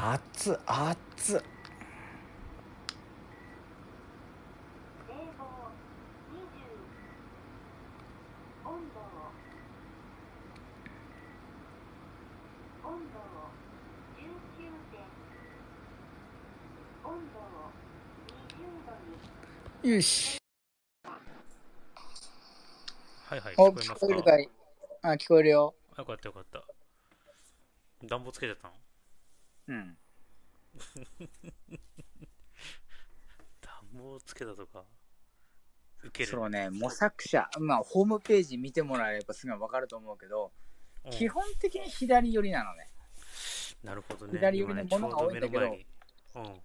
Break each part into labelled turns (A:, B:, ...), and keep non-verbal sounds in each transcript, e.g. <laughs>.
A: 熱っ熱っ。
B: 冷房20温度温度19点温度20度に
A: よし。
C: はいはい、
A: お聞
C: 聞こえますか？
A: こえるかい？あ聞こえるよ。
C: よかったよかった。暖房つけてたの？
A: うん
C: 暖房つけたとか、受ける。
A: そうね模索者まあホームページ見てもらえばすぐ分かると思うけど
C: うん
A: 基本的に左寄りなのね
C: なるほどね。
A: 左寄りのものが多いんだけど
C: ちょう目の前に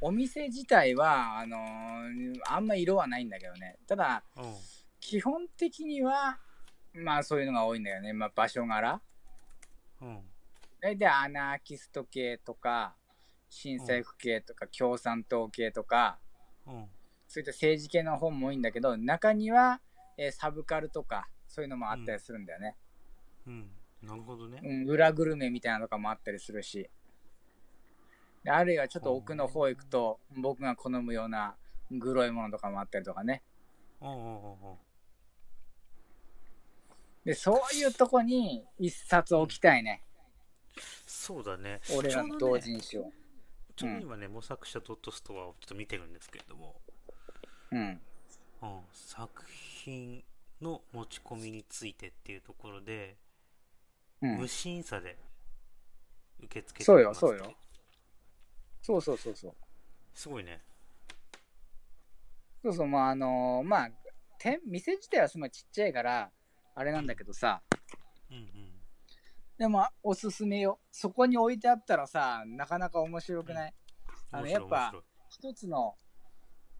A: お店自体はあのーあんま色はないんだけどねただ
C: うん。うん。
A: 基本的にはまあそういうのが多いんだよね、まあ、場所柄
C: うん。
A: 大体アナーキスト系とか新政府系とか共産党系とか
C: うん。
A: そういった政治系の本も多いんだけど中には、えーサブカルとかそういうのもあったりするんだよね、
C: うん。なるほどね。
A: うん裏グルメみたいなのとかもあったりするしであるいはちょっと奥の方行くと僕が好むようなグロいものとかもあったりとかね
C: うんうんうんうん。
A: でそういうとこに一冊置きたいね、
C: そうだね。
A: 俺らの同人誌を。
C: ちょうど今ね、模索者ドットストアをちょっと見てるんですけれども、
A: うん。
C: うん、作品の持ち込みについてっていうところで、
A: うん。
C: 無審査で受け付けて
A: そうよ
C: ますって。
A: そうよそうそうそうそう
C: すごいね。
A: そうそうまああのーまあ店店自体はすごいちっちゃいからあれなんだけどさ
C: うんうん。
A: でもおすすめよ。そこに置いてあったらさなかなか面白くない、あの
C: 面白い
A: やっぱ
C: 面
A: 一つの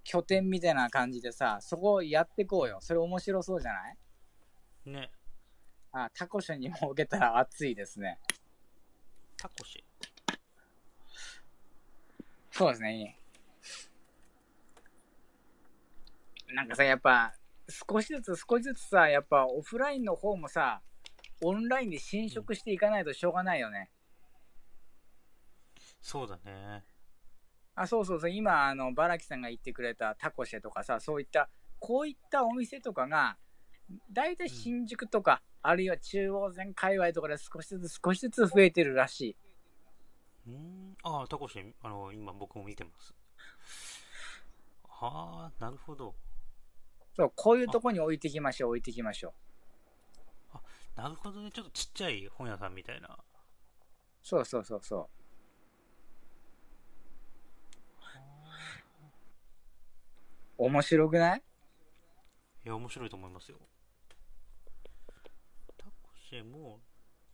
A: 拠点みたいな感じでさそこをやってこうよ。それ面白そうじゃな
C: い？ね。
A: あタコショにも置けたら熱いですね。
C: タコシ？
A: そうですね。いいなんかさやっぱ少しずつ少しずつさやっぱオフラインの方もさオンラインで侵食していかないとしょうがないよね、
C: そうだね。
A: あそうそうそう今あのバラキさんが言ってくれたタコシェとかさそういったこういったお店とかが大体新宿とか、あるいは中央線界隈とかで少しずつ少しずつ増えてるらしいう
C: ーん。ああ、タコシ、あの、今僕も見てます。はあ、なるほど。
A: そうこういうとこに置いてきましょう置いてきましょう
C: なるほどね。ちょっとちっちゃい本屋さんみたいな。
A: そうそうそうそう面白くない？
C: いや、面白いと思いますよ。タコシェも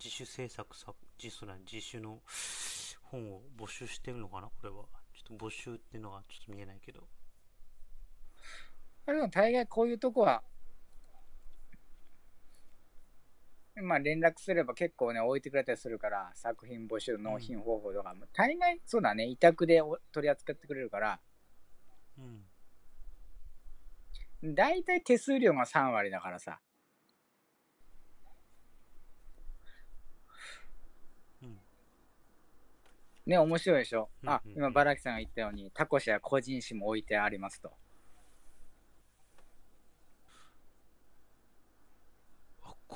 C: 自主制作作、自主な自主の本を募集してるのかな？これは。ちょっと募集っていうのがちょっと見えないけど。
A: あでも大概こういうとこはまあ連絡すれば結構ね置いてくれたりするから作品募集納品方法とかも、大概そうだね。委託でお取り扱ってくれるから。
C: うん。
A: 大体手数料が3割だからさ。
C: うん。
A: ね面白いでしょ、あ
C: うんうんうん。
A: 今バラキさんが言ったようにタコシや個人誌も置いてありますと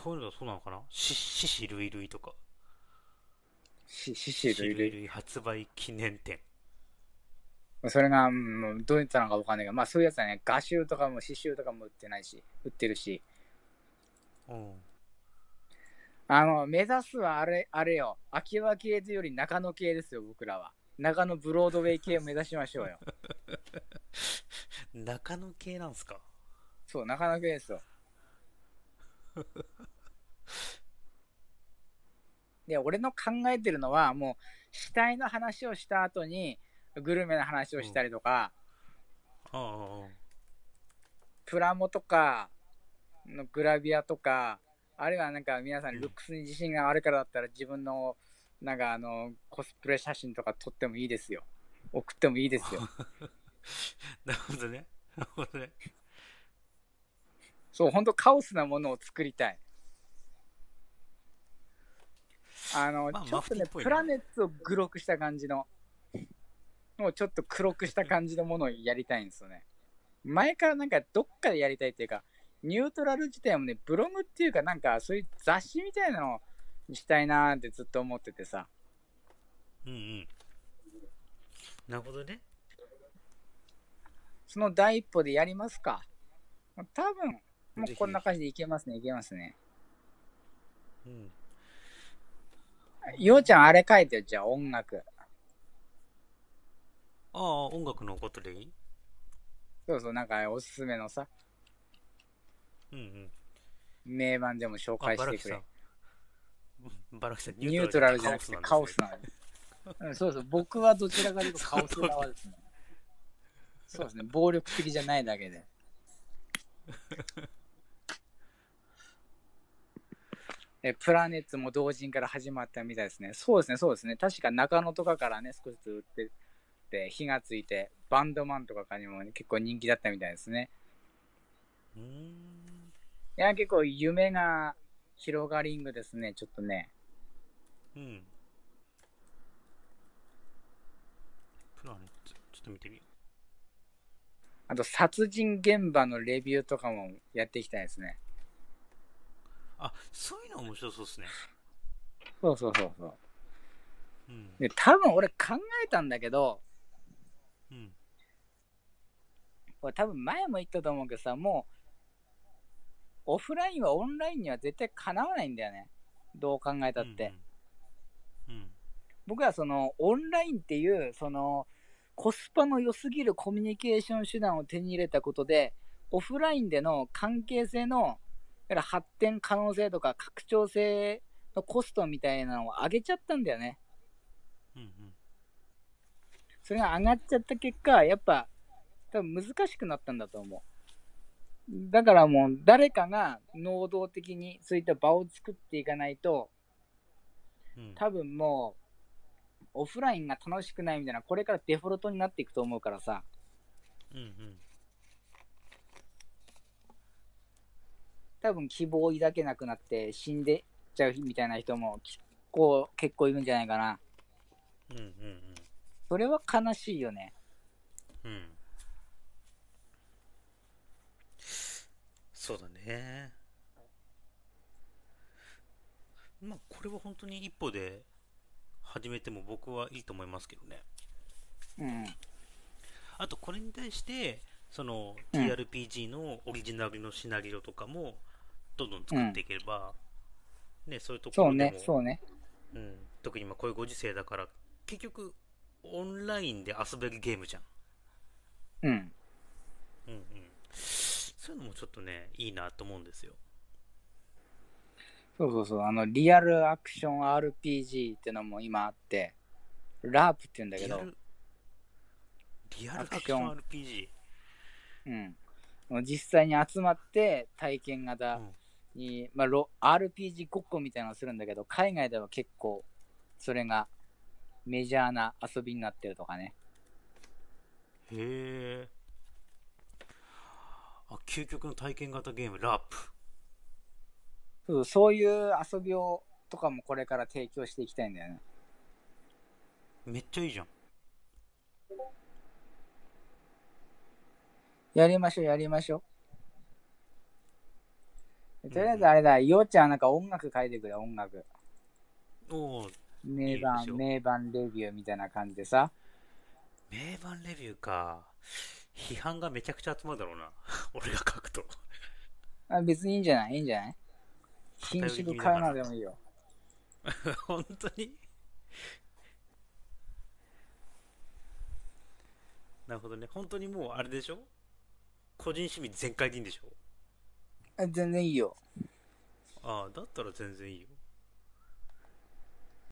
C: あ、こういうのそうなのかな？し、獅子類類とか。
A: し獅子類類？
C: 類発売記念展。
A: それが、うんもうどう言ったのかわかんないけど、まあそういうやつはね、画集とかも刺繍とかも売ってないし、売ってるし、
C: うん。
A: あの、目指すはあれ、あれよ、秋葉系というより中野系ですよ、僕らは。中野ブロードウェイ系を目指しましょうよ。<laughs>
C: 中野系なんすか？
A: そう、中野系ですよ。<laughs> で、俺の考えてるのは、もう、死体の話をした後に、グルメの話をしたりとか、
C: ああ、
A: プラモとかのグラビアとか、あるいはなんか皆さんルックスに自信があるからだったら自分のなんかあのコスプレ写真とか撮ってもいいですよ。送ってもいいですよ。<laughs>
C: なるほどね。なるほどね。
A: そう、本当カオスなものを作りたい。あの、
C: まあ
A: ちょっとねプラネットをグロくした感じの、もうちょっと黒くした感じのものをやりたいんですよね。前からなんかどっかでやりたいっていうか、ニュートラル自体もね、ブログっていうかなんかそういう雑誌みたいなのにしたいなーってずっと思っててさ。
C: うんうん。なるほどね。
A: その第一歩でやりますか。多分、もうこんな感じでいけますね、いけますね。
C: うん。
A: ようちゃんあれ書いてよ、じゃあ音楽。
C: ああ、音楽のことでいい？
A: そうそう、なんかおすすめのさ、
C: うんうん。
A: 名盤でも紹
C: あ、
A: 介してくれ
C: バラキさん。。うんバラキさん、
A: ニュートラルじゃなくてカオス
C: な
A: なの。うんそうそう、僕はどちらかというと <laughs> カオス側ですね。そうですね、暴力的じゃないだけで。<laughs> えプラネッツも同人から始まったみたいですね。そうですね、そうですね。確か中野とかからね、少しずつ売ってて、火がついて、バンドマンとかにも、ね、結構人気だったみたいですね。
C: うーん。
A: いや、結構夢が広がりんぐですね、ちょっとね。
C: うん。プラネット、ちょっと見てみよ
A: あと、殺人現場のレビューとかもやっていきたいですね。
C: う。あ、そういうの面白そうですね。
A: そうそうそうそう。
C: うん。
A: で、多分俺考えたんだけど、
C: うん。
A: 俺多分前も言ったと思うけどさ、もう、オフラインはオンラインには絶対かなわないんだよね。どう考えたって。
C: うん。うん。
A: 僕はその、オンラインっていう、その、コスパの良すぎるコミュニケーション手段を手に入れたことで、オフラインでの関係性の、だから発展可能性とか拡張性のコストみたいなのを上げちゃったんだよね。
C: うん。うん。
A: それが上がっちゃった結果、やっぱ、多分難しくなったんだと思う。だからもう、誰かが能動的にそういった場を作っていかないと、
C: うん。
A: 多分もう、オフラインが楽しくないみたいな、これからデフォルトになっていくと思うからさ、
C: うん。うん。
A: 多分希望を抱けなくなって死んでっちゃうみたいな人も結構、結構いるんじゃないかな。
C: うん。うん。
A: それは悲しいよね。
C: うん。うん。そうだね。まあ、これは本当に一歩で始めても僕はいいと思いますけどね。
A: うん。
C: あと、これに対して、その
A: うん
C: TRPG のオリジナルのシナリオとかも、どんどん作っていければ、ね、そういうところでも、
A: そうね、そうね。
C: うん、特に今こういうご時世だから、結局、オンラインで遊べるゲームじゃん。
A: うん。
C: うんうん。そういうのもちょっとね、いいなと思うんですよ。
A: そうそうそう、あの、リアルアクション RPG ってのも今あって、ラープって言うんだけど、
C: リアル、リアクション RPG。
A: うん。実際に集まって体験
C: う
A: 型
C: ん
A: に、まあ、ロ RPG ごっこみたいなのをするんだけど、海外では結構、それがメジャーな遊びになってるとかね。
C: へえ。あ、究極の体験型ゲーム、ラープ。
A: そうそういう遊びをとかもこれから提供していきたいんだよね。
C: めっちゃいいじゃん。
A: やりましょう、やりましょう。とりあえずあれだ、ようちゃんなんか音楽書いてくれ、音楽。
C: おお、
A: 名盤、名盤レビューみたいな感じでさ。
C: 名盤レビューか。批判がめちゃくちゃ集まるだろうな。<laughs> 俺が書くと。
A: あ別にいいんじゃない？いいんじゃない？
C: 偏り気
A: 品種
C: 味だから
A: 変えなでもいいよ。<laughs>
C: 本当に？なるほどね。本当にもうあれでしょ？個人趣味全開でいいんでしょ？
A: あ全然いいよ。
C: ああ、だったら全然いいよ。